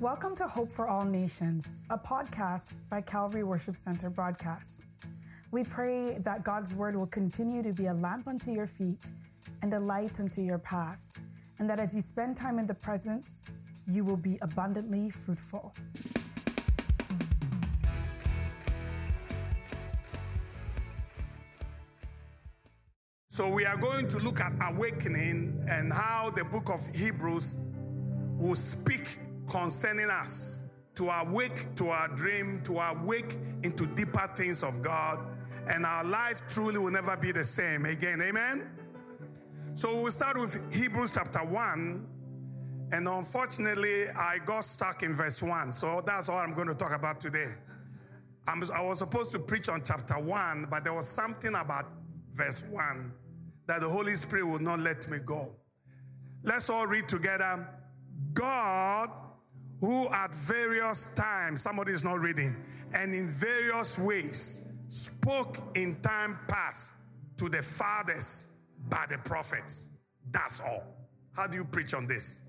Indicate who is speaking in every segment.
Speaker 1: Welcome to Hope for All Nations, a podcast by Calvary Worship Center broadcast. We pray that God's word will continue to be a lamp unto your feet and a light unto your path, and that as you spend time in the presence, you will be abundantly fruitful.
Speaker 2: So, we are going to look at awakening and how the book of Hebrews will speak concerning us to awake to our dream, to awake into deeper things of God, and our life truly will never be the same again. Amen. So we'll start with Hebrews chapter 1. And unfortunately, I got stuck in verse 1. So that's all I'm going to talk about today. I'm, i was supposed to preach on chapter 1, but there was something about verse 1 that the Holy Spirit would not let me go. Let's all read together. God who at various times, somebody is not reading, and in various ways spoke in time past to the fathers by the prophets. That's all. How do you preach on this?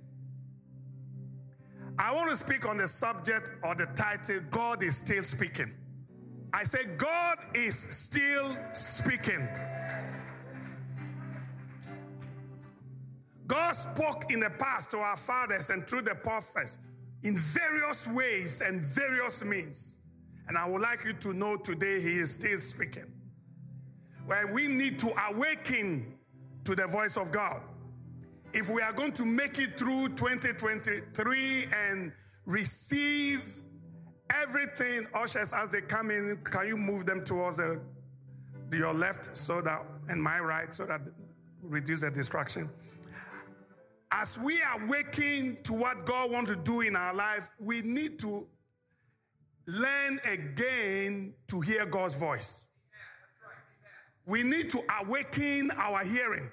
Speaker 2: I want to speak on the subject or the title God is still speaking. I say, God is still speaking. God spoke in the past to our fathers and through the prophets in various ways and various means. And I would like you to know today he is still speaking. Where we need to awaken to the voice of God. If we are going to make it through 2023 and receive everything, ushers, as they come in, can you move them towards the, your left so that, and my right, so that reduce the distraction? As we are waking to what God wants to do in our life, we need to learn again to hear God's voice. We need to awaken our hearing.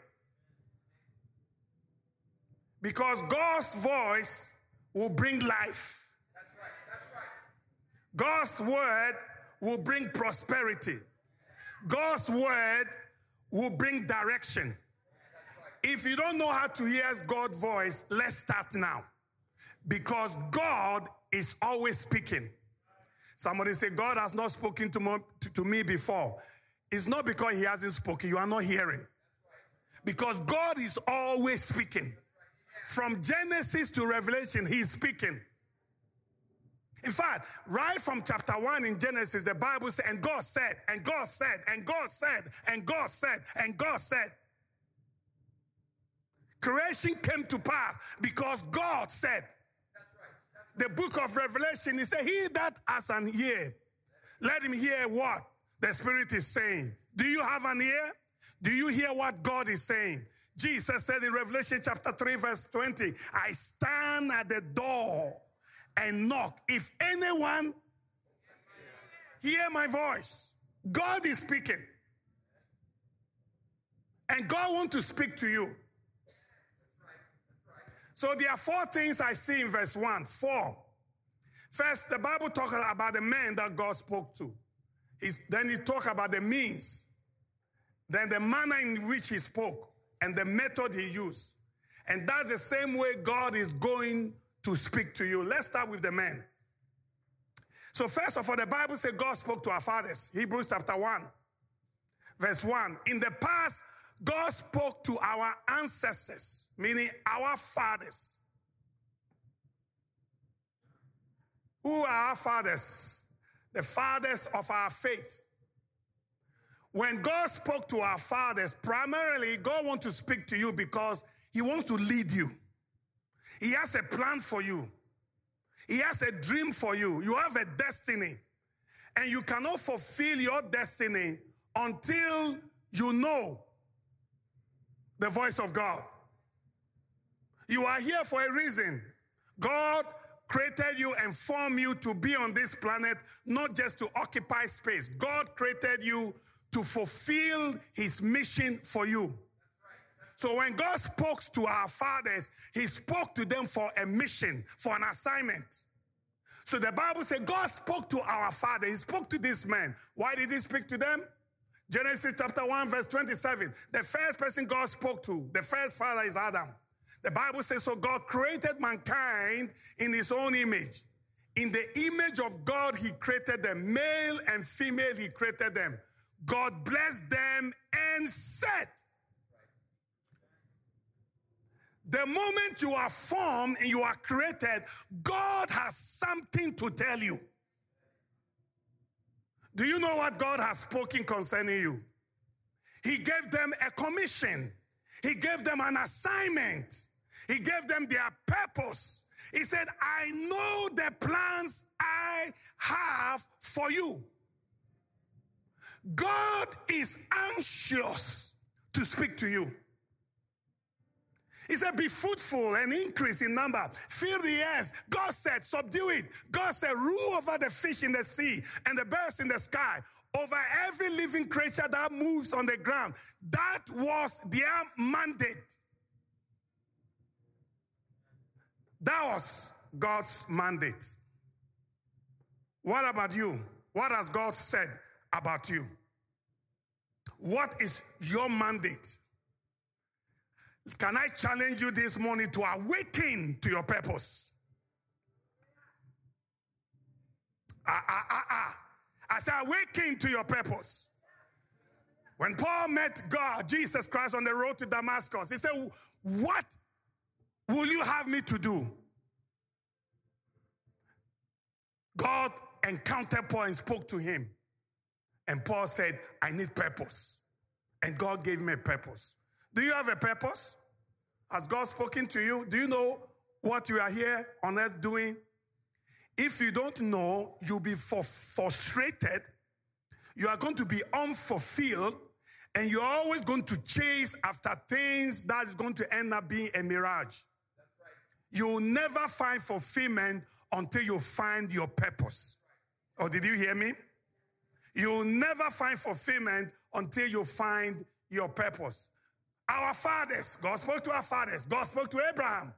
Speaker 2: Because God's voice will bring life. God's word will bring prosperity. God's word will bring direction. If you don't know how to hear God's voice, let's start now. Because God is always speaking. Somebody say, God has not spoken to, me before. It's not because he hasn't spoken, you are not hearing. Because God is always speaking. From Genesis to Revelation, he's speaking. In fact, right from chapter 1 in Genesis, the Bible said, and God said, and God said, and God said, and God said, and God said. Creation came to pass because God said. The book of Revelation, he said, He that has an ear, let him hear what the Spirit is saying. Do you have an ear? Do you hear what God is saying? Jesus said in Revelation chapter 3, verse 20, I stand at the door and knock. If anyone hear my voice, God is speaking. And God wants to speak to you. So there are four things I see in verse 1. Four. First, the Bible talks about the man that God spoke to. He's, then he talks about the means. Then the manner in which he spoke and the method he used. And that's the same way God is going to speak to you. Let's start with the man. So, first of all, the Bible says God spoke to our fathers. Hebrews chapter 1, verse 1. In the past, God spoke to our ancestors, meaning our fathers. Who are our fathers? The fathers of our faith. When God spoke to our fathers, primarily God wants to speak to you because He wants to lead you. He has a plan for you. He has a dream for you. You have a destiny. And you cannot fulfill your destiny until you know the voice of God. You are here for a reason. God created you and formed you to be on this planet, not just to occupy space. God created you to fulfill his mission for you. So when God spoke to our fathers, he spoke to them for a mission, for an assignment. So the Bible said God spoke to our father. He spoke to this man. Why did he speak to them? Genesis chapter 1, verse 27. The first person God spoke to, the first father is Adam. The Bible says, So God created mankind in his own image. In the image of God, he created them. Male and female, he created them. God blessed them and said, The moment you are formed and you are created, God has something to tell you. Do you know what God has spoken concerning you? He gave them a commission, He gave them an assignment, He gave them their purpose. He said, I know the plans I have for you. God is anxious to speak to you. He said, Be fruitful and increase in number. Fill the earth. God said, Subdue it. God said, Rule over the fish in the sea and the birds in the sky, over every living creature that moves on the ground. That was their mandate. That was God's mandate. What about you? What has God said about you? What is your mandate? Can I challenge you this morning to awaken to your purpose? Ah, ah, ah, ah. I say, awaken to your purpose. When Paul met God, Jesus Christ, on the road to Damascus, he said, What will you have me to do? God encountered Paul and spoke to him. And Paul said, I need purpose. And God gave me a purpose. Do you have a purpose? Has God spoken to you? Do you know what you are here on earth doing? If you don't know, you'll be frustrated. You are going to be unfulfilled. And you're always going to chase after things that is going to end up being a mirage. You'll never find fulfillment until you find your purpose. Or oh, did you hear me? You'll never find fulfillment until you find your purpose. Our fathers, God spoke to our fathers. God spoke to Abraham.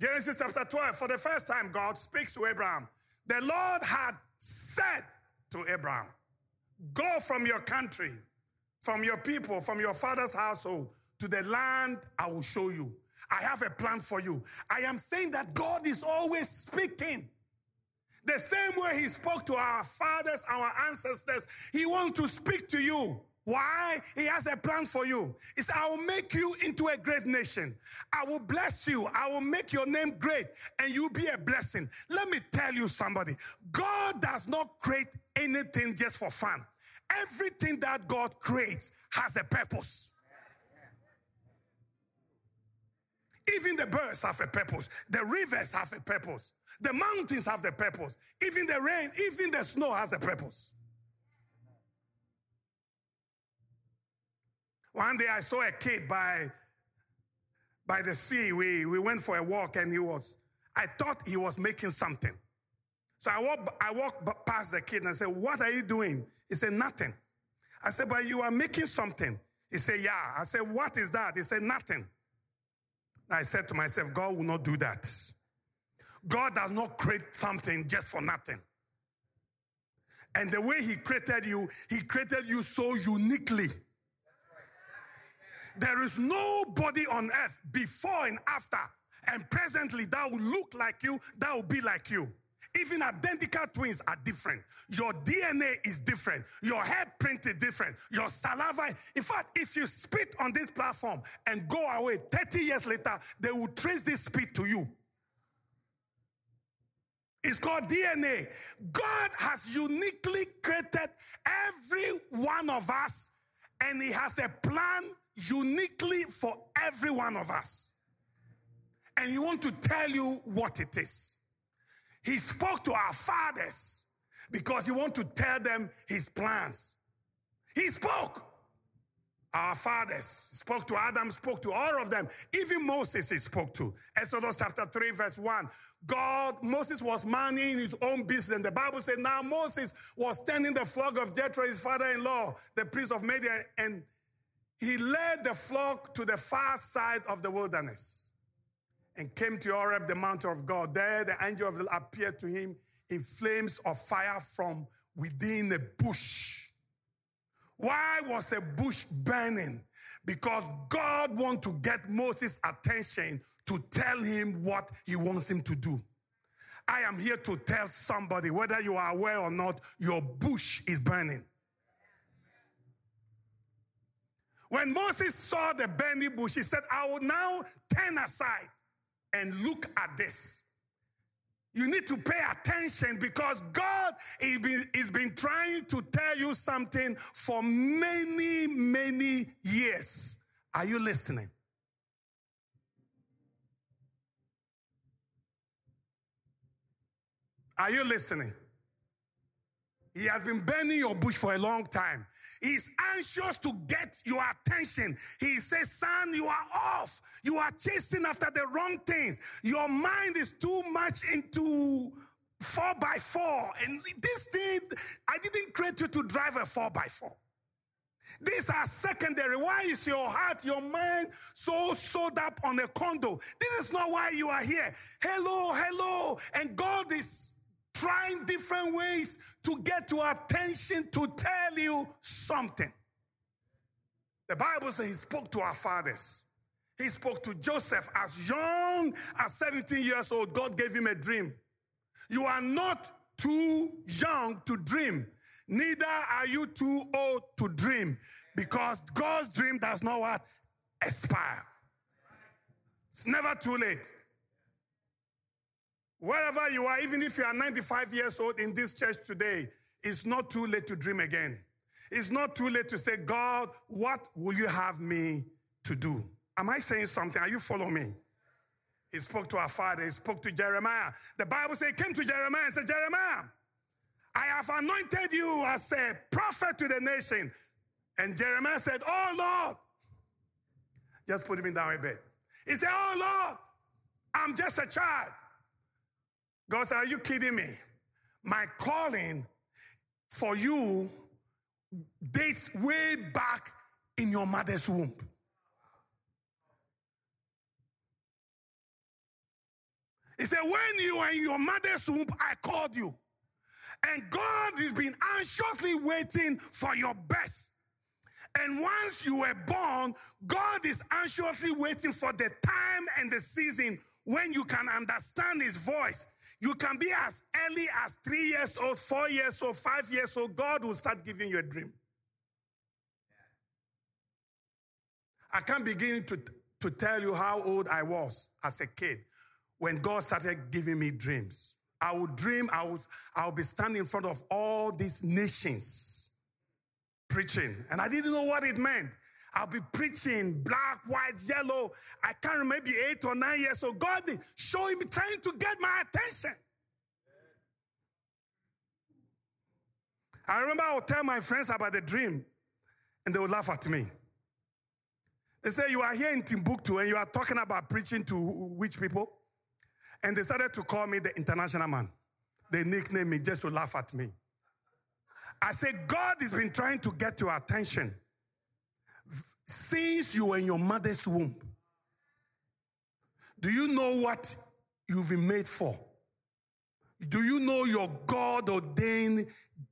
Speaker 2: Genesis chapter 12, for the first time, God speaks to Abraham. The Lord had said to Abraham, Go from your country, from your people, from your father's household to the land I will show you. I have a plan for you. I am saying that God is always speaking. The same way He spoke to our fathers, our ancestors, He wants to speak to you. Why? He has a plan for you. Said, I will make you into a great nation. I will bless you. I will make your name great and you'll be a blessing. Let me tell you somebody God does not create anything just for fun. Everything that God creates has a purpose. Even the birds have a purpose. The rivers have a purpose. The mountains have the purpose. Even the rain, even the snow has a purpose. One day I saw a kid by, by the sea. We, we went for a walk and he was, I thought he was making something. So I walked, I walked past the kid and I said, What are you doing? He said, Nothing. I said, But you are making something. He said, Yeah. I said, What is that? He said, Nothing. I said to myself, God will not do that. God does not create something just for nothing. And the way He created you, He created you so uniquely. There is nobody on earth before and after and presently that will look like you, that will be like you. Even identical twins are different. Your DNA is different. Your hair print is different. Your saliva. In fact, if you spit on this platform and go away 30 years later, they will trace this spit to you. It's called DNA. God has uniquely created every one of us, and He has a plan uniquely for every one of us. And He wants to tell you what it is. He spoke to our fathers because He wants to tell them His plans. He spoke. Our fathers spoke to Adam, spoke to all of them. Even Moses he spoke to. Exodus chapter 3, verse 1. God, Moses was minding his own business. And the Bible said, now Moses was tending the flock of Jethro, his father-in-law, the priest of Midian, and he led the flock to the far side of the wilderness and came to Horeb, the mountain of God. There, the angel of the Lord appeared to him in flames of fire from within a bush. Why was a bush burning? Because God wants to get Moses' attention to tell him what he wants him to do. I am here to tell somebody, whether you are aware or not, your bush is burning. When Moses saw the burning bush, he said, I will now turn aside and look at this. You need to pay attention because God has been, trying to tell you something for many, many years. Are you listening? Are you listening? He has been burning your bush for a long time. He's anxious to get your attention. He says, Son, you are off. You are chasing after the wrong things. Your mind is too much into four by four. And this thing, I didn't create you to drive a four by four. These are secondary. Why is your heart, your mind so sewed up on a condo? This is not why you are here. Hello, hello. And God is trying different ways to get your attention to tell you something. The Bible says he spoke to our fathers. He spoke to Joseph as young as 17 years old. God gave him a dream. You are not too young to dream. Neither are you too old to dream because God's dream does not? Expire. It's never too late. Wherever you are, even if you are 95 years old in this church today, it's not too late to dream again. It's not too late to say, God, what will you have me to do? Am I saying something? Are you following me? He spoke to our father, he spoke to Jeremiah. The Bible says, came to Jeremiah and said, Jeremiah, I have anointed you as a prophet to the nation. And Jeremiah said, Oh Lord, just put him down a bit. He said, Oh Lord, I'm just a child. God said, Are you kidding me? My calling for you dates way back in your mother's womb. He said, When you were in your mother's womb, I called you. And God has been anxiously waiting for your best. And once you were born, God is anxiously waiting for the time and the season when you can understand his voice. You can be as early as three years old, four years old, five years old. God will start giving you a dream. I can't begin to, to tell you how old I was as a kid when God started giving me dreams. I would dream, I would, I would be standing in front of all these nations preaching. And I didn't know what it meant. I'll be preaching black, white, yellow. I can't remember, maybe eight or nine years. So God showing me, trying to get my attention. I remember I would tell my friends about the dream, and they would laugh at me. They say, You are here in Timbuktu and you are talking about preaching to which people? And they started to call me the international man. They nicknamed me just to laugh at me. I said, God has been trying to get your attention since you were in your mother's womb. Do you know what you've been made for? Do you know your God ordained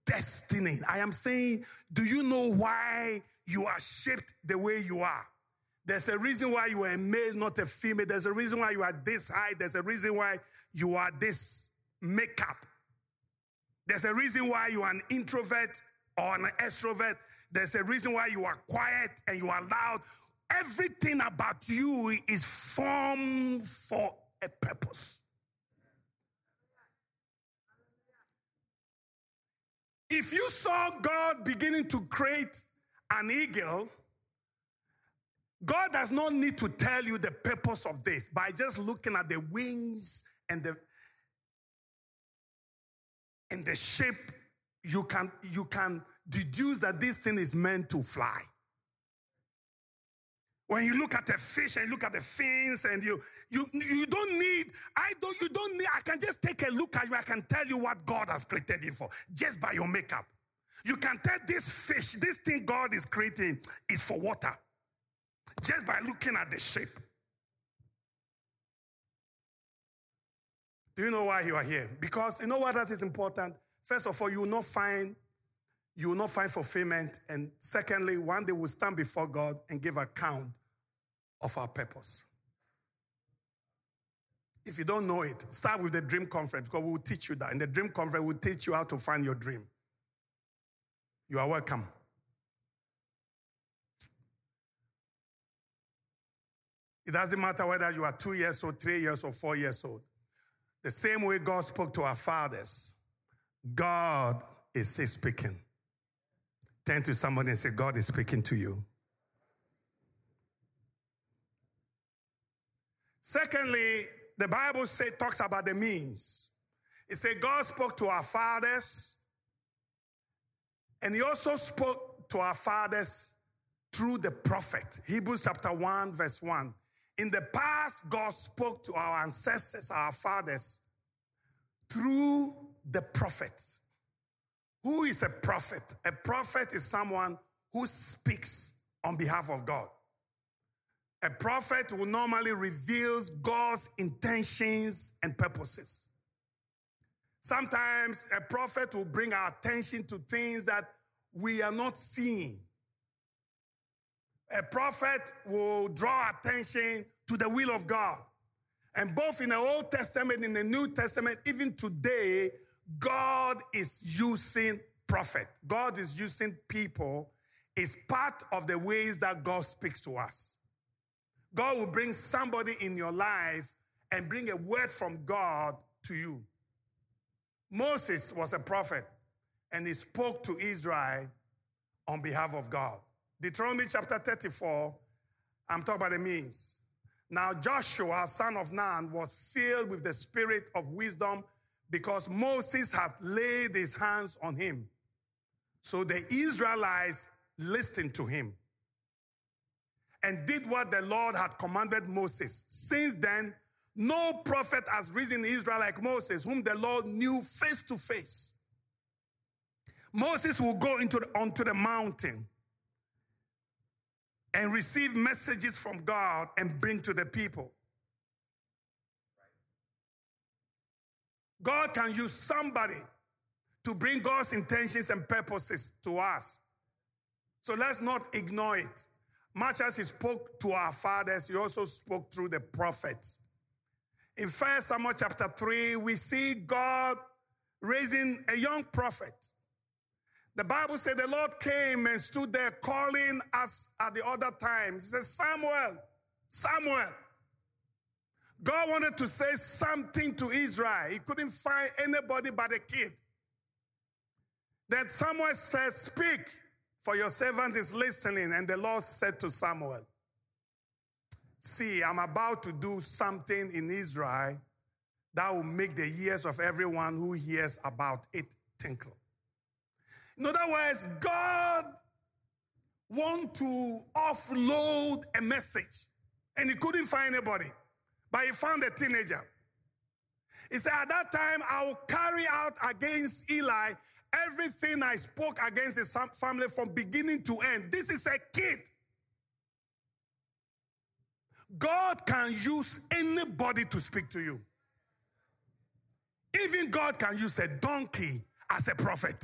Speaker 2: destiny? I am saying, do you know why you are shaped the way you are? There's a reason why you are a male, not a female. There's a reason why you are this high. There's a reason why you are this makeup. There's a reason why you are an introvert or an extrovert. There's a reason why you are quiet and you are loud. Everything about you is formed for a purpose. If you saw God beginning to create an eagle, God does not need to tell you the purpose of this by just looking at the wings and the and the shape you can you can deduce that this thing is meant to fly. When you look at the fish and you look at the fins and you you you don't need I don't you don't need I can just take a look at you I can tell you what God has created you for just by your makeup. You can tell this fish this thing God is creating is for water just by looking at the shape. Do you know why you are here? Because you know what that is important? First of all, you will not find you will not find fulfillment. And secondly, one day we'll stand before God and give account of our purpose. If you don't know it, start with the dream conference because we will teach you that. In the dream conference, we'll teach you how to find your dream. You are welcome. It doesn't matter whether you are two years old, three years old, four years old. The same way God spoke to our fathers, God is speaking. Turn to somebody and say, God is speaking to you. Secondly, the Bible say, talks about the means. It says God spoke to our fathers, and He also spoke to our fathers through the prophet. Hebrews chapter 1, verse 1. In the past, God spoke to our ancestors, our fathers, through the prophets. Who is a prophet? A prophet is someone who speaks on behalf of God. A prophet will normally reveals God's intentions and purposes. Sometimes a prophet will bring our attention to things that we are not seeing. A prophet will draw attention to the will of God. And both in the Old Testament, in the New Testament, even today, God is using prophet. God is using people. Is part of the ways that God speaks to us. God will bring somebody in your life and bring a word from God to you. Moses was a prophet and he spoke to Israel on behalf of God. Deuteronomy chapter 34, I'm talking about the means. Now, Joshua, son of Nun, was filled with the spirit of wisdom because Moses had laid his hands on him. So the Israelites listened to him and did what the Lord had commanded Moses. Since then, no prophet has risen in Israel like Moses, whom the Lord knew face to face. Moses will go into the, onto the mountain and receive messages from God and bring to the people. God can use somebody to bring God's intentions and purposes to us. So let's not ignore it. Much as he spoke to our fathers, he also spoke through the prophets. In 1 Samuel chapter 3, we see God raising a young prophet. The Bible said the Lord came and stood there calling us at the other times. He said, Samuel, Samuel. God wanted to say something to Israel. He couldn't find anybody but a kid. Then Samuel said, Speak, for your servant is listening. And the Lord said to Samuel, See, I'm about to do something in Israel that will make the ears of everyone who hears about it tinkle. In other words, God want to offload a message and he couldn't find anybody, but he found a teenager. He said, At that time, I will carry out against Eli everything I spoke against his family from beginning to end. This is a kid. God can use anybody to speak to you. Even God can use a donkey as a prophet.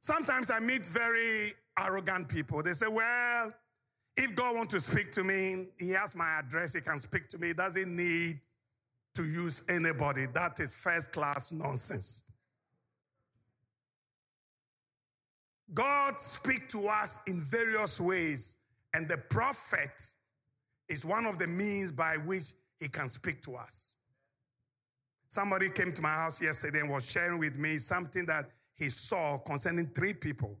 Speaker 2: Sometimes I meet very arrogant people. They say, well, if God wants to speak to me, he has my address, he can speak to me. He doesn't need to use anybody. That is first class nonsense. God speaks to us in various ways, and the prophet is one of the means by which he can speak to us. Somebody came to my house yesterday and was sharing with me something that he saw concerning three people.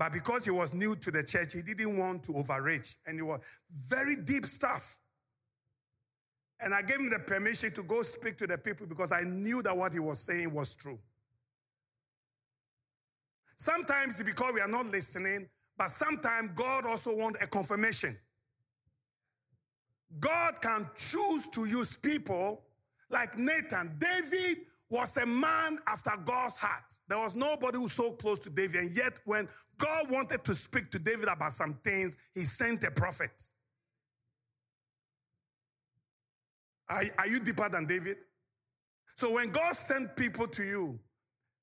Speaker 2: But because he was new to the church, he didn't want to overreach. And it was very deep stuff. And I gave him the permission to go speak to the people because I knew that what he was saying was true. Sometimes because we are not listening, but sometimes God also wants a confirmation. God can choose to use people like Nathan. David was a man after God's heart. There was nobody who was so close to David. And yet, when God wanted to speak to David about some things, he sent a prophet. Are, are you deeper than David? So when God sent people to you,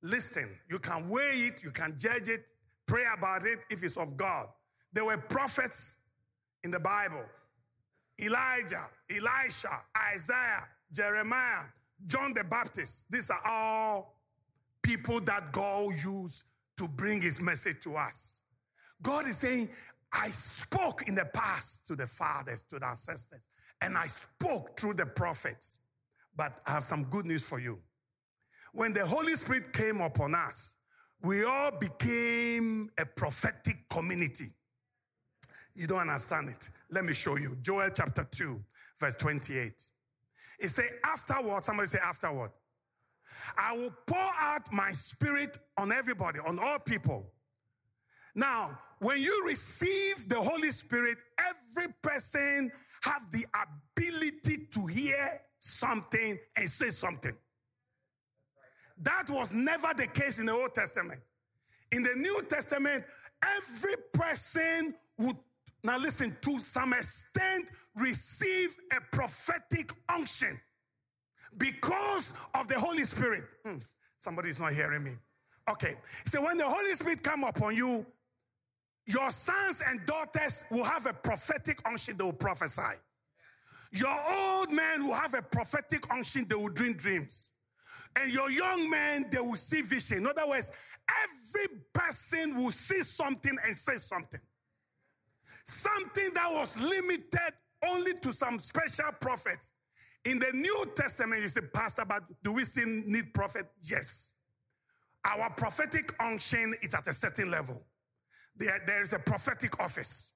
Speaker 2: Listen, you can weigh it, you can judge it, pray about it if it's of God. There were prophets in the Bible Elijah, Elisha, Isaiah, Jeremiah, John the Baptist. These are all people that God used to bring his message to us. God is saying, I spoke in the past to the fathers, to the ancestors, and I spoke through the prophets. But I have some good news for you. When the Holy Spirit came upon us, we all became a prophetic community. You don't understand it. Let me show you. Joel chapter 2, verse 28. It say afterward, somebody say afterward. I will pour out my spirit on everybody, on all people. Now, when you receive the Holy Spirit, every person have the ability to hear something and say something. That was never the case in the Old Testament. In the New Testament, every person would, now listen, to some extent receive a prophetic unction because of the Holy Spirit. Hmm, somebody's not hearing me. Okay. So when the Holy Spirit come upon you, your sons and daughters will have a prophetic unction, they will prophesy. Your old men will have a prophetic unction, they will dream dreams. And your young men, they will see vision. In other words, every person will see something and say something. Something that was limited only to some special prophets. In the New Testament, you say, Pastor, but do we still need prophet? Yes. Our prophetic unction is at a certain level. There, there is a prophetic office.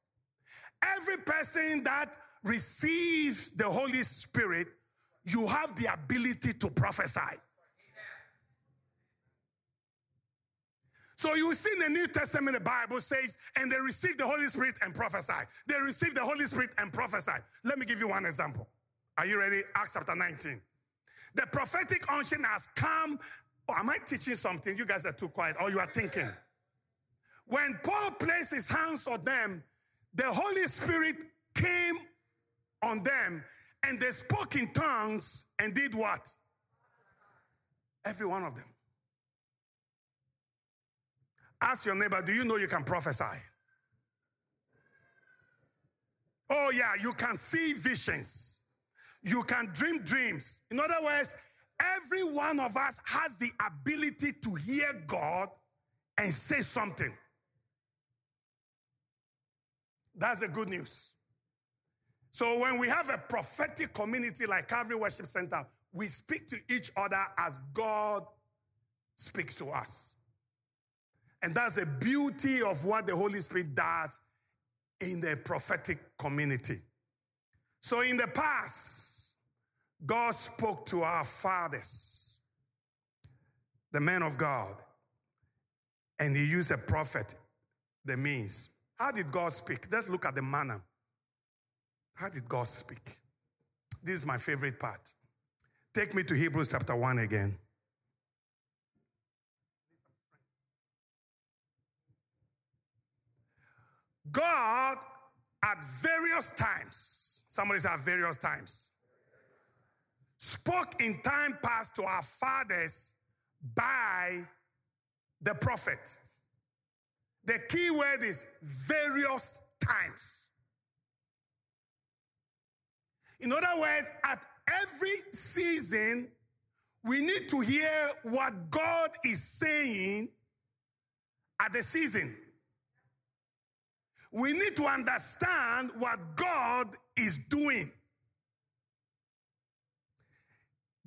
Speaker 2: Every person that receives the Holy Spirit, you have the ability to prophesy. So you see in the New Testament, the Bible says, and they received the Holy Spirit and prophesy. They received the Holy Spirit and prophesy. Let me give you one example. Are you ready? Acts chapter 19. The prophetic unction has come. Oh, am I teaching something? You guys are too quiet, or you are thinking. When Paul placed his hands on them, the Holy Spirit came on them and they spoke in tongues and did what? Every one of them. Ask your neighbor, do you know you can prophesy? Oh, yeah, you can see visions. You can dream dreams. In other words, every one of us has the ability to hear God and say something. That's the good news. So when we have a prophetic community like Calvary Worship Center, we speak to each other as God speaks to us. And that's the beauty of what the Holy Spirit does in the prophetic community. So in the past, God spoke to our fathers, the men of God, and he used a prophet, the means. How did God speak? Let's look at the manner. How did God speak? This is my favorite part. Take me to Hebrews chapter 1 again. God at various times, somebody said at various times, spoke in time past to our fathers by the prophet. The key word is various times. In other words, at every season, we need to hear what God is saying at the season. We need to understand what God is doing.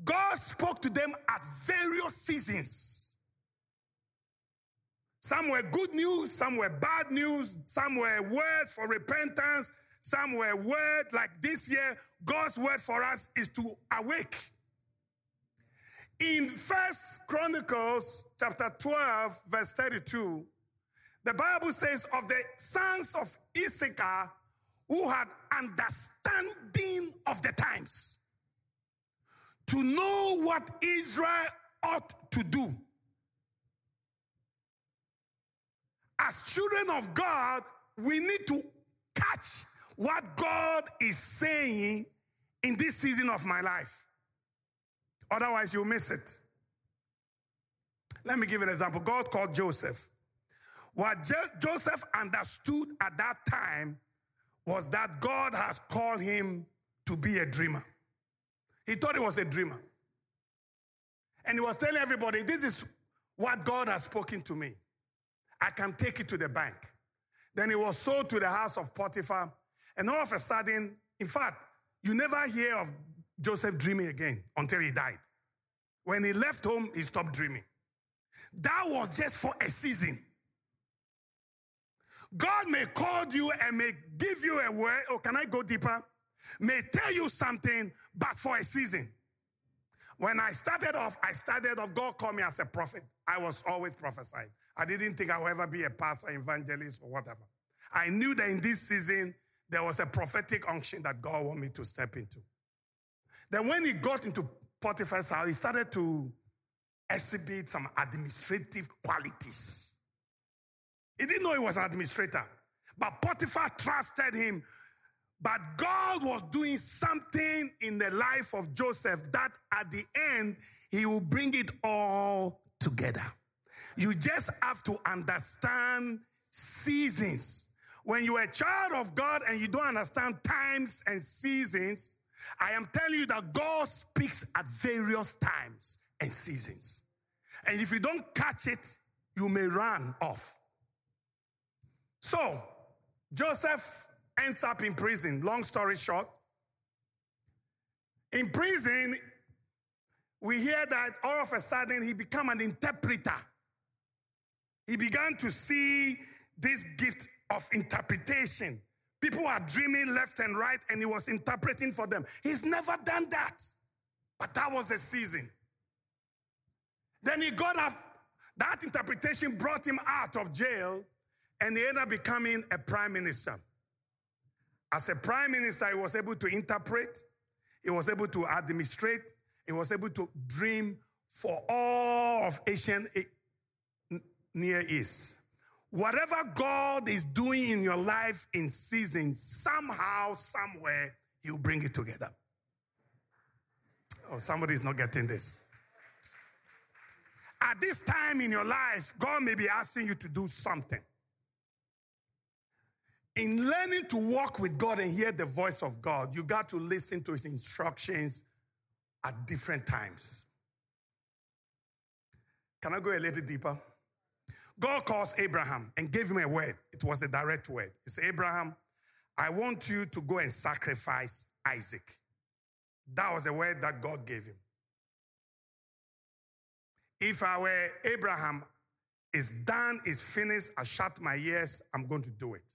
Speaker 2: God spoke to them at various seasons. Some were good news, some were bad news, some were words for repentance, some were words like this year. God's word for us is to awake. In First Chronicles chapter 12, verse 32, the Bible says of the sons of Issachar who had understanding of the times to know what Israel ought to do. as children of God, we need to catch what God is saying in this season of my life. Otherwise, you'll miss it. Let me give an example. God called Joseph. What Jo- Joseph understood at that time was that God has called him to be a dreamer. He thought he was a dreamer. And he was telling everybody, This is what God has spoken to me. I can take it to the bank. Then he was sold to the house of Potiphar. And all of a sudden, in fact, you never hear of Joseph dreaming again until he died. When he left home, he stopped dreaming. That was just for a season. God may call you and may give you a word. Oh, can I go deeper? May tell you something, but for a season. When I started off, I started off, God called me as a prophet. I was always prophesying. I didn't think I would ever be a pastor, evangelist, or whatever. I knew that in this season, there was a prophetic unction that God wanted me to step into. Then when he got into Potiphar's house, he started to exhibit some administrative qualities. He didn't know he was an administrator, but Potiphar trusted him. But God was doing something in the life of Joseph that at the end, he will bring it all together. You just have to understand seasons. When you're a child of God and you don't understand times and seasons, I am telling you that God speaks at various times and seasons. And if you don't catch it, you may run off. So, Joseph ends up in prison. Long story short, in prison, we hear that all of a sudden he became an interpreter. He began to see this gift of interpretation. People are dreaming left and right, and he was interpreting for them. He's never done that. But that was a season. Then he got off, that interpretation brought him out of jail, and he ended up becoming a prime minister. As a prime minister, he was able to interpret, he was able to administrate, he was able to dream for all of Asian eh, Near East. Whatever God is doing in your life in season, somehow, somewhere, He'll bring it together. Oh, somebody is not getting this. At this time in your life, God may be asking you to do something. In learning to walk with God and hear the voice of God, you got to listen to His instructions at different times. Can I go a little deeper? God calls Abraham and gave him a word. It was a direct word. He said, Abraham, I want you to go and sacrifice Isaac. That was a word that God gave him. If I were Abraham, it's done, it's finished, I shut my ears, I'm going to do it.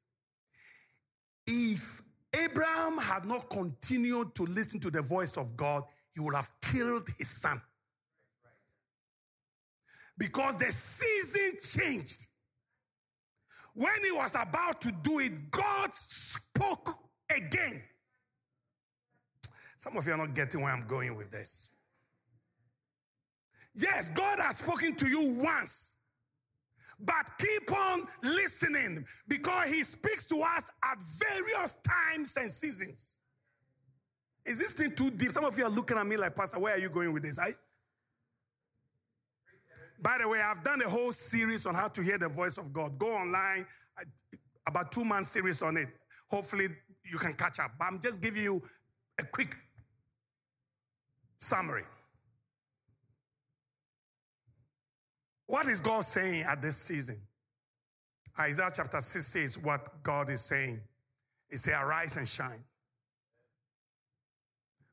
Speaker 2: If Abraham had not continued to listen to the voice of God, he would have killed his son. Because the season changed. When he was about to do it, God spoke again. Some of you are not getting where I'm going with this. Yes, God has spoken to you once, but keep on listening because He speaks to us at various times and seasons. Is this thing too deep? Some of you are looking at me like, Pastor, where are you going with this? I, by the way, I've done a whole series on how to hear the voice of God. Go online, about two month series on it. Hopefully, you can catch up. But I'm just giving you a quick summary. What is God saying at this season? Isaiah chapter 60 is what God is saying. He says, Arise and shine.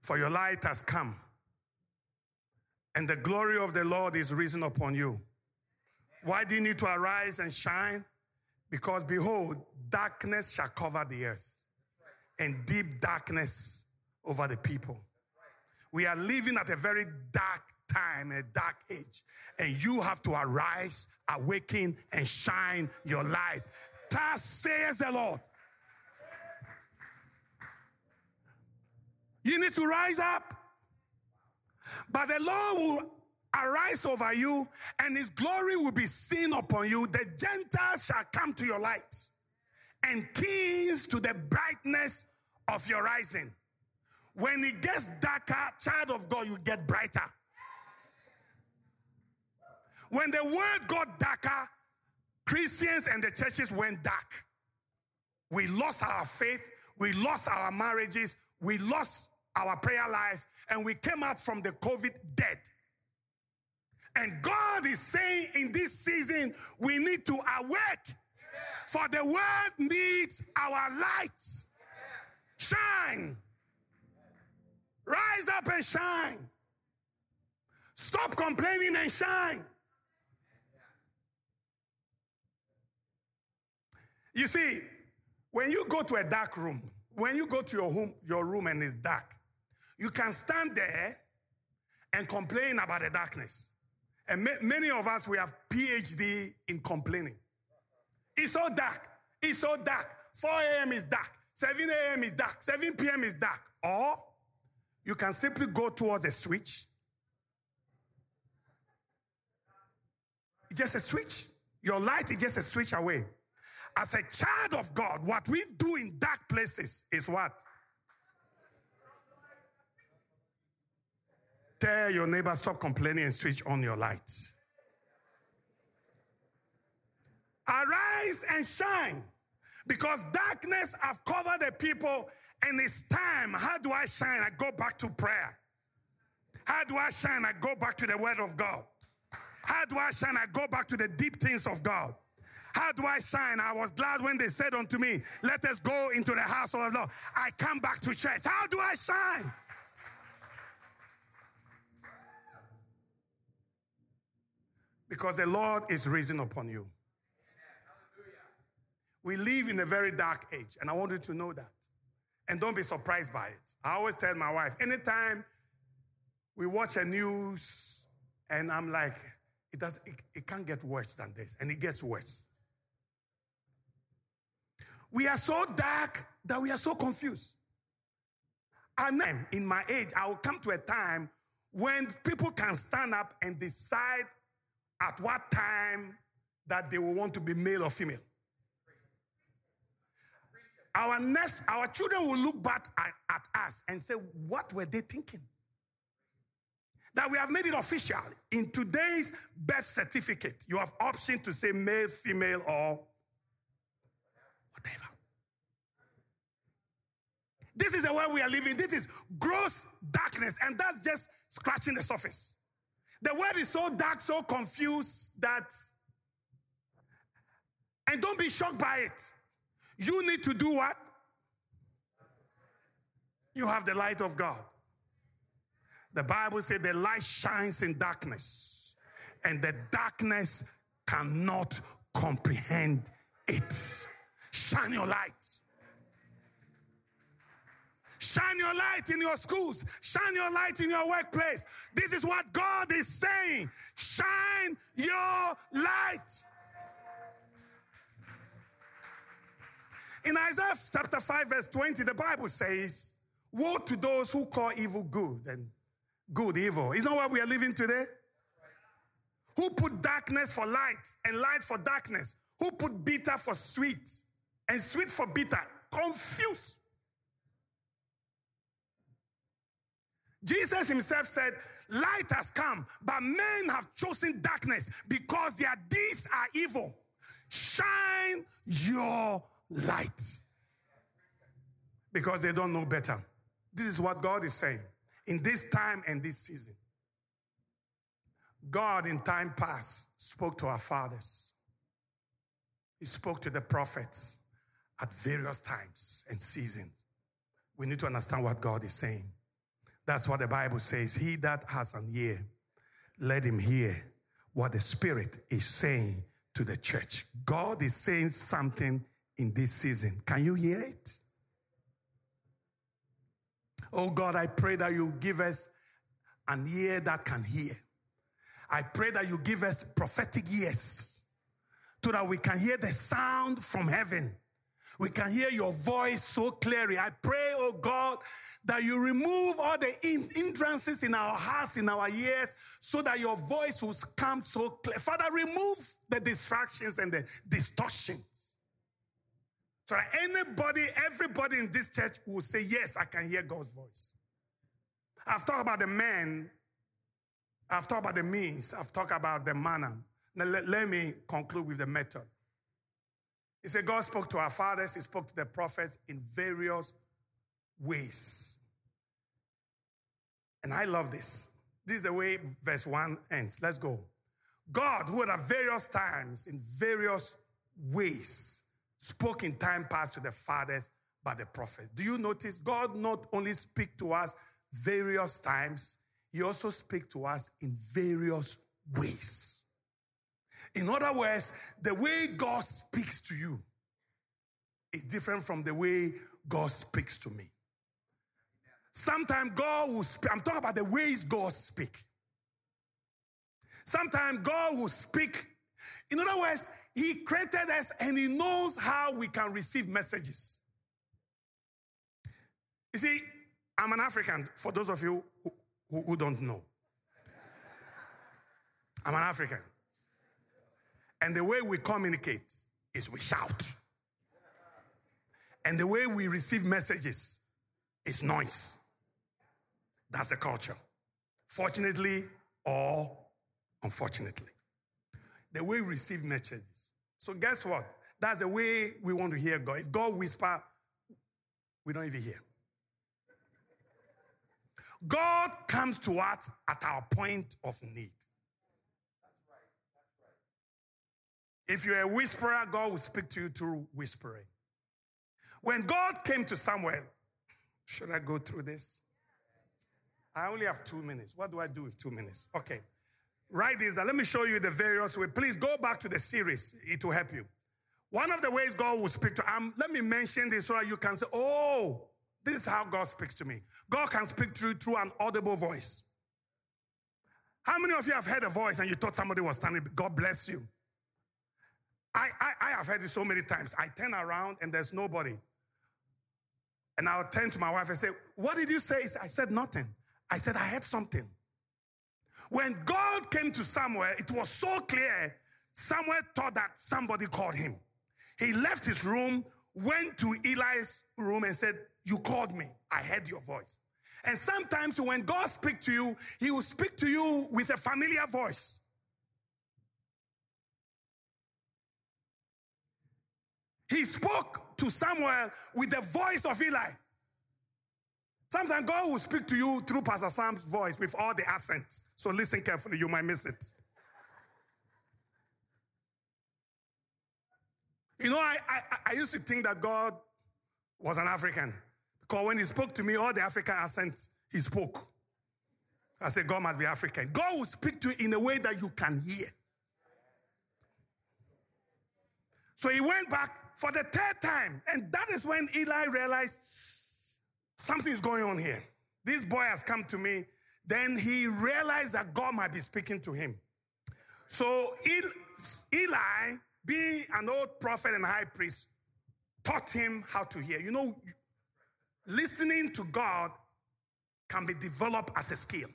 Speaker 2: For your light has come, and the glory of the Lord is risen upon you. Why do you need to arise and shine? Because behold, darkness shall cover the earth, and deep darkness over the people. We are living at a very dark time, a dark age. And you have to arise, awaken, and shine your light. Thus says the Lord. You need to rise up. But the Lord will arise over you, and his glory will be seen upon you. The Gentiles shall come to your light, and kings to the brightness of your rising. When it gets darker, child of God, you get brighter. When the world got darker, Christians and the churches went dark. We lost our faith, we lost our marriages, we lost our prayer life, and we came out from the COVID dead. And God is saying in this season, we need to awake, for the world needs our light. Shine. Rise up and shine. Stop complaining and shine. You see, when you go to a dark room, when you go to your home, your room and it's dark, you can stand there and complain about the darkness. And ma- many of us, we have PhD in complaining. It's so dark. It's so dark. 4 a.m. is dark. 7 a.m. is dark. 7 p.m. is dark. Or you can simply go towards a switch. Just a switch. Your light is just a switch away. As a child of God, what we do in dark places is what? Tell your neighbor, stop complaining and switch on your lights. Arise and shine because darkness have covered the people and it's time. How do I shine? I go back to prayer. How do I shine? I go back to the word of God. How do I shine? I go back to the deep things of God. How do I shine? I was glad when they said unto me, Let us go into the house of the Lord. I come back to church. How do I shine? Because the Lord is risen upon you. Hallelujah. We live in a very dark age, and I want you to know that. And don't be surprised by it. I always tell my wife, anytime we watch a news, and I'm like, it does it, it can't get worse than this, and it gets worse. We are so dark that we are so confused. And then in my age, I will come to a time when people can stand up and decide at what time that they will want to be male or female. Our next, our children will look back at, at us and say, What were they thinking? That we have made it official. In today's birth certificate, you have option to say male, female, or whatever. This is the way we are living. This is gross darkness, and that's just scratching the surface. The world is so dark, so confused that, and don't be shocked by it. You need to do what? You have the light of God. The Bible said the light shines in darkness, and the darkness cannot comprehend it. Shine your light. Shine your light in your schools. Shine your light in your workplace. This is what God is saying. Shine your light. In Isaiah chapter 5, verse 20, the Bible says, Woe to those who call evil good and good evil. Is not what we are living today? Who put darkness for light and light for darkness? Who put bitter for sweet and sweet for bitter? Confused. Jesus himself said, Light has come, but men have chosen darkness because their deeds are evil. Shine your light because they don't know better. This is what God is saying in this time and this season. God, in time past, spoke to our fathers, He spoke to the prophets at various times and seasons. We need to understand what God is saying. That's what the Bible says. He that has an ear, let him hear what the Spirit is saying to the church. God is saying something in this season. Can you hear it? Oh God, I pray that you give us an ear that can hear. I pray that you give us prophetic ears so that we can hear the sound from heaven. We can hear your voice so clearly. I pray, oh God, that you remove all the hindrances in our hearts, in our ears, so that your voice will come so clear. Father, remove the distractions and the distortions. So that anybody, everybody in this church will say, Yes, I can hear God's voice. I've talked about the men I've talked about the means, I've talked about the manner. Now, let, let me conclude with the method. He said, God spoke to our fathers, He spoke to the prophets in various ways. And I love this. This is the way verse 1 ends. Let's go. God, who at various times, in various ways, spoke in time past to the fathers by the prophet. Do you notice God not only speak to us various times, he also speak to us in various ways. In other words, the way God speaks to you is different from the way God speaks to me. Sometimes God will speak. I'm talking about the ways God speak. Sometimes God will speak. In other words, He created us and He knows how we can receive messages. You see, I'm an African, for those of you who, who, who don't know. I'm an African. And the way we communicate is we shout. And the way we receive messages is noise. That's the culture. Fortunately or unfortunately. The way we receive messages. So guess what? That's the way we want to hear God. If God whisper, we don't even hear. God comes to us at our point of need. If you're a whisperer, God will speak to you through whispering. When God came to Samuel, should I go through this? I only have two minutes. What do I do with two minutes? Okay. Write this down. Let me show you the various ways. Please go back to the series. It will help you. One of the ways God will speak to, um, let me mention this so that you can say, oh, this is how God speaks to me. God can speak through through an audible voice. How many of you have heard a voice and you thought somebody was standing? God bless you. I, I, I have heard it so many times. I turn around and there's nobody. And I'll turn to my wife and say, What did you say? I said nothing. I said, I heard something. When God came to Samuel, it was so clear. Samuel thought that somebody called him. He left his room, went to Eli's room, and said, You called me. I heard your voice. And sometimes when God speaks to you, he will speak to you with a familiar voice. He spoke to Samuel with the voice of Eli. Sometimes God will speak to you through Pastor Sam's voice with all the accents. So listen carefully, you might miss it. You know, I, I, I used to think that God was an African because when he spoke to me, all the African accents, he spoke. I said, God must be African. God will speak to you in a way that you can hear. So he went back for the third time, and that is when Eli realized something is going on here. This boy has come to me. Then he realized that God might be speaking to him. So Eli, being an old prophet and high priest, taught him how to hear. You know, listening to God can be developed as a skill.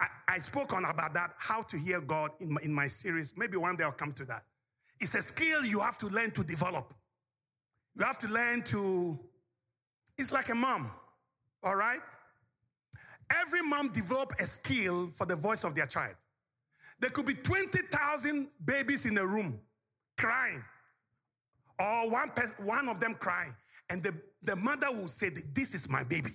Speaker 2: I, I spoke on about that, how to hear God in my, in my series. Maybe one day I'll come to that. It's a skill you have to learn to develop. You have to learn to, it's like a mom, all right? Every mom develop a skill for the voice of their child. There could be 20,000 babies in a room crying, or one, person, one of them crying, and the, the mother will say, This is my baby.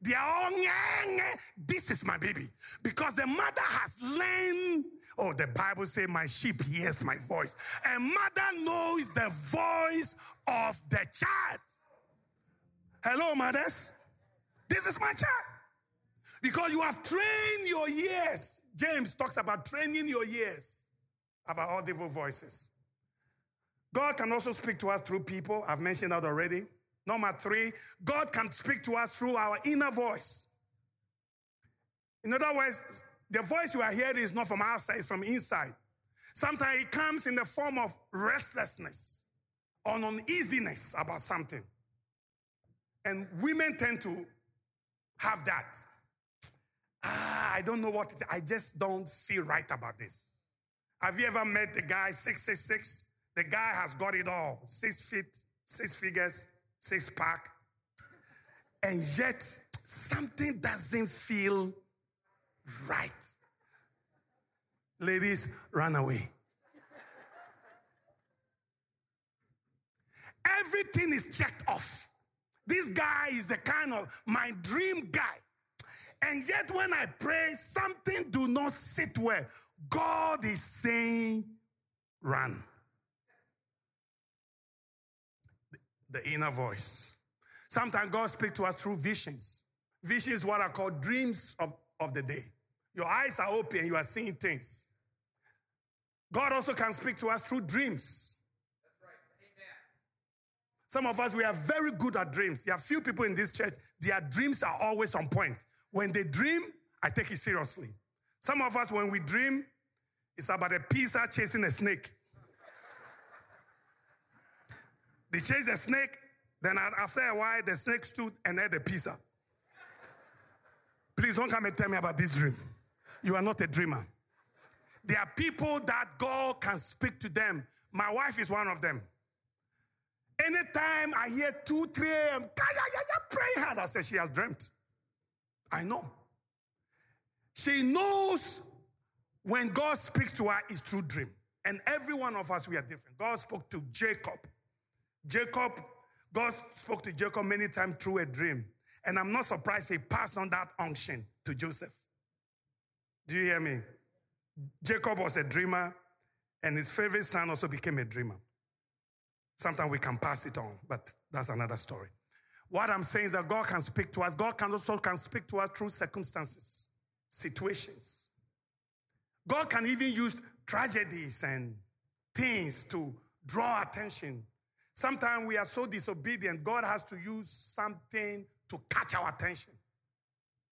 Speaker 2: This is my baby. Because the mother has learned, oh, the Bible say, my sheep hears my voice. And mother knows the voice of the child. Hello, mothers. This is my child. Because you have trained your ears. James talks about training your ears about audible voices. God can also speak to us through people. I've mentioned that already. Number three, God can speak to us through our inner voice. In other words, the voice you are hearing is not from outside, it's from inside. Sometimes it comes in the form of restlessness or uneasiness about something. And women tend to have that. Ah, I don't know what it is. I just don't feel right about this. Have you ever met the guy 666? The guy has got it all six feet, six figures, six pack, and yet something doesn't feel right. Ladies, run away. Everything is checked off. This guy is the kind of my dream guy. And yet, when I pray, something do not sit well. God is saying, run. The inner voice. Sometimes God speaks to us through visions. Visions what are called dreams of, of the day. Your eyes are open, you are seeing things. God also can speak to us through dreams. Some of us, we are very good at dreams. There are few people in this church, their dreams are always on point. When they dream, I take it seriously. Some of us, when we dream, it's about a pizza chasing a snake. They chased the snake, then after a while, the snake stood and ate the pizza. Please don't come and tell me about this dream. You are not a dreamer. There are people that God can speak to them. My wife is one of them. Anytime I hear 2, 3 a.m., praying hard, I say she has dreamt. I know. She knows when God speaks to her, it's through dream. And every one of us, we are different. God spoke to Jacob. Jacob, God spoke to Jacob many times through a dream. And I'm not surprised he passed on that unction to Joseph. Do you hear me? Jacob was a dreamer, and his favorite son also became a dreamer. Sometimes we can pass it on, but that's another story. What I'm saying is that God can speak to us. God can also can speak to us through circumstances, situations. God can even use tragedies and things to draw attention. Sometimes we are so disobedient, God has to use something to catch our attention.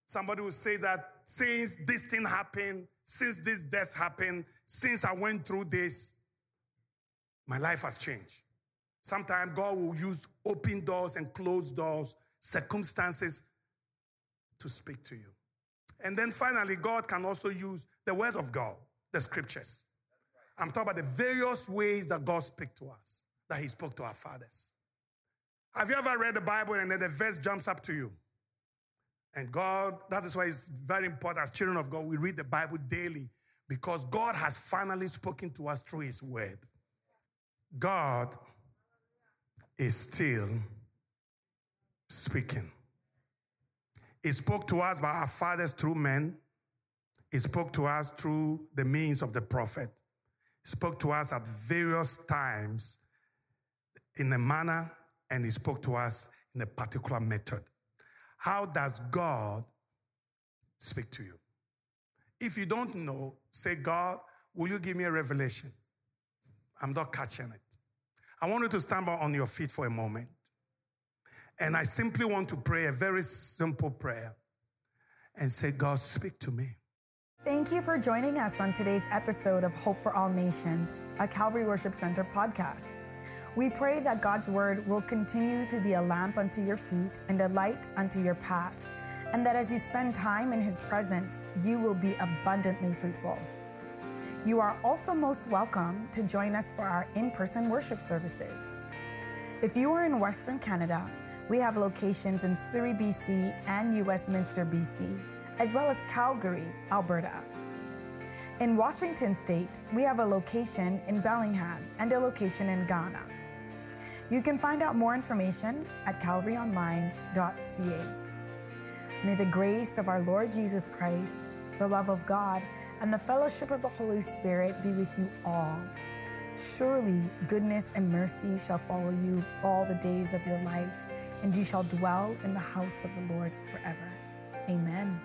Speaker 2: Somebody will say that since this thing happened, since this death happened, since I went through this, my life has changed. Sometimes God will use open doors and closed doors, circumstances to speak to you. And then finally, God can also use the word of God, the scriptures. I'm talking about the various ways that God speaks to us, that He spoke to our fathers. Have you ever read the Bible and then the verse jumps up to you? And God, that is why it's very important as children of God, we read the Bible daily because God has finally spoken to us through His word. God is still speaking. He spoke to us by our fathers through men. He spoke to us through the means of the prophet. He spoke to us at various times in a manner, and he spoke to us in a particular method. How does God speak to you? If you don't know, say, God, will you give me a revelation? I'm not catching it. I want you to stand on your feet for a moment. And I simply want to pray a very simple prayer and say, God, speak to me.
Speaker 1: Thank you for joining us on today's episode of Hope for All Nations, a Calvary Worship Center podcast. We pray that God's word will continue to be a lamp unto your feet and a light unto your path, and that as you spend time in his presence, you will be abundantly fruitful. You are also most welcome to join us for our in person worship services. If you are in Western Canada, we have locations in Surrey, BC, and Westminster, BC, as well as Calgary, Alberta. In Washington state, we have a location in Bellingham and a location in Ghana. You can find out more information at calvaryonline.ca. May the grace of our Lord Jesus Christ, the love of God, and the fellowship of the Holy Spirit be with you all. Surely goodness and mercy shall follow you all the days of your life, and you shall dwell in the house of the Lord forever. Amen.